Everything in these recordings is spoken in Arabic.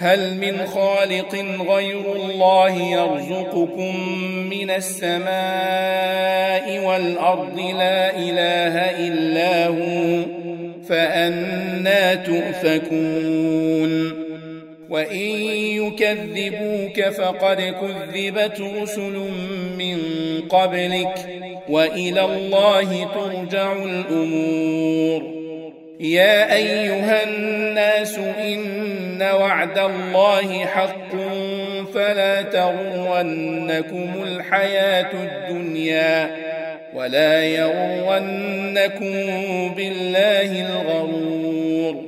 هل من خالق غير الله يرزقكم من السماء والأرض لا إله إلا هو فأنا تؤفكون وإن يكذبوك فقد كذبت رسل من قبلك وإلى الله ترجع الأمور يا أيها الناس إن وعد الله حق فلا تغرنكم الحياة الدنيا ولا يغرنكم بالله الغرور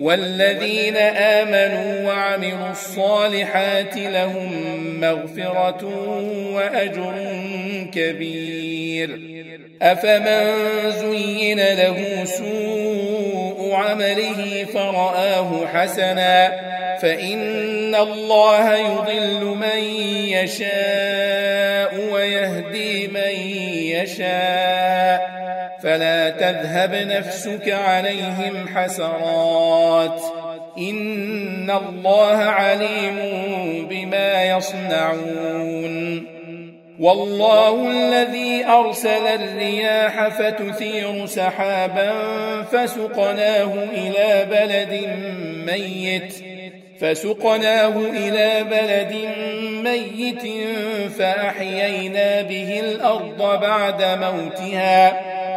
والذين آمنوا وعملوا الصالحات لهم مغفرة وأجر كبير. أفمن زين له سوء عمله فرآه حسنا فإن الله يضل من يشاء ويهدي من يشاء. فلا تذهب نفسك عليهم حسرات. إن الله عليم بما يصنعون. والله الذي أرسل الرياح فتثير سحابا فسقناه إلى بلد ميت. فسقناه إلى بلد ميت فأحيينا به الأرض بعد موتها.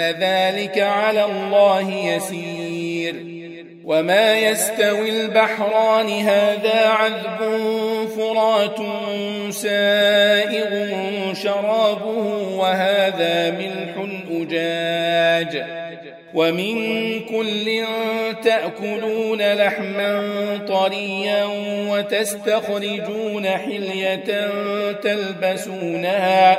ان ذلك على الله يسير وما يستوي البحران هذا عذب فرات سائغ شرابه وهذا ملح اجاج ومن كل تاكلون لحما طريا وتستخرجون حليه تلبسونها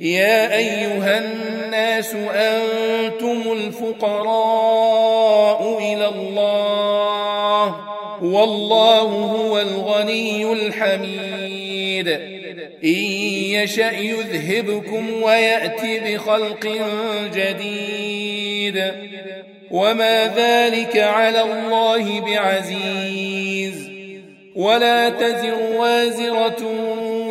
يا أيها الناس أنتم الفقراء إلى الله والله هو الغني الحميد. إن يشأ يذهبكم ويأتي بخلق جديد. وما ذلك على الله بعزيز. ولا تزر وازرة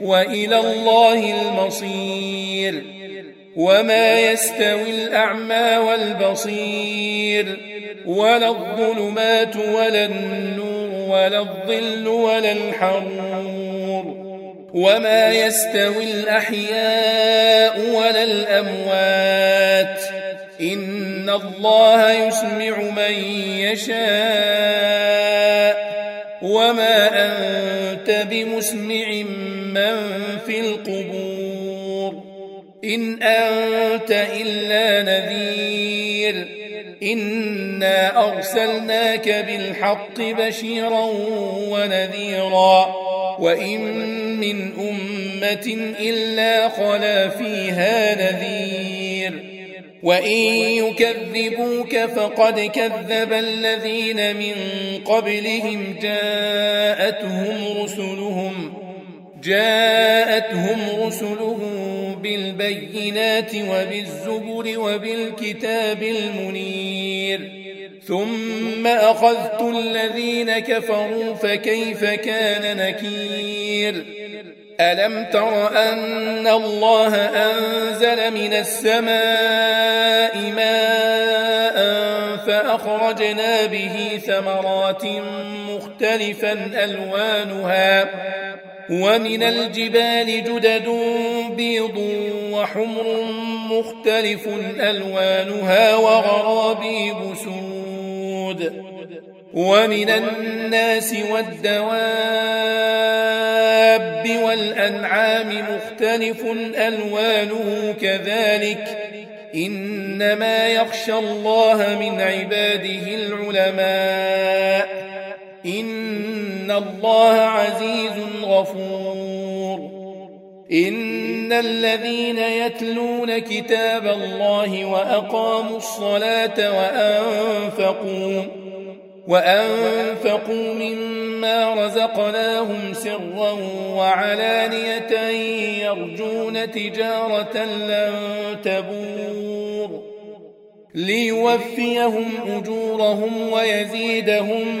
وإلى الله المصير. وما يستوي الأعمى والبصير. ولا الظلمات ولا النور ولا الظل ولا الحرور. وما يستوي الأحياء ولا الأموات. إن الله يسمع من يشاء. وما أنت بمسمع من في القبور. إن أنت إلا نذير. إنا أرسلناك بالحق بشيرا ونذيرا. وإن من أمة إلا خلا فيها نذير. وإن يكذبوك فقد كذب الذين من قبلهم جاءتهم رسلهم. جاءتهم رسلهم بالبينات وبالزبر وبالكتاب المنير. ثم أخذت الذين كفروا فكيف كان نكير؟ ألم تر أن الله أنزل من السماء ماء فأخرجنا به ثمرات مختلفا ألوانها ومن الجبال جدد بيض وحمر مختلف ألوانها وغرابيب سود. ومن الناس والدواب والأنعام مختلف ألوانه كذلك. إنما يخشى الله من عباده العلماء. الله عزيز غفور إن الذين يتلون كتاب الله وأقاموا الصلاة وأنفقوا وأنفقوا مما رزقناهم سرا وعلانية يرجون تجارة لن تبور ليوفيهم أجورهم ويزيدهم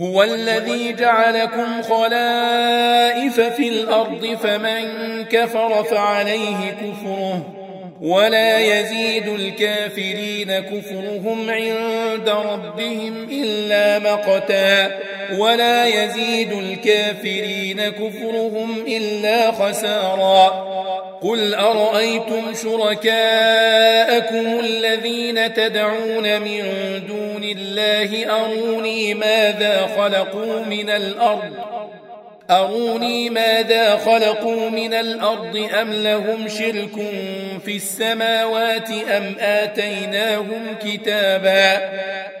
هو الذي جعلكم خلائف في الأرض فمن كفر فعليه كفره ولا يزيد الكافرين كفرهم عند ربهم إلا مقتا ولا يزيد الكافرين كفرهم إلا خسارا. قل أرأيتم شركاءكم الذين تدعون من دون الله؟ أروني ماذا خلقوا من الأرض؟ أروني ماذا خلقوا من الأرض؟ أم لهم شرك في السماوات أم آتيناهم كتابا؟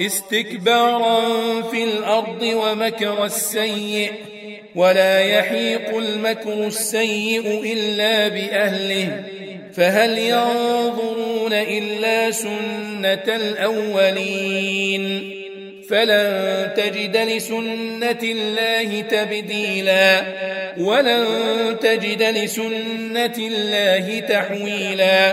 استكبارا في الأرض ومكر السيئ ولا يحيق المكر السيء إلا بأهله فهل ينظرون إلا سنة الأولين فلن تجد لسنة الله تبديلا ولن تجد لسنة الله تحويلا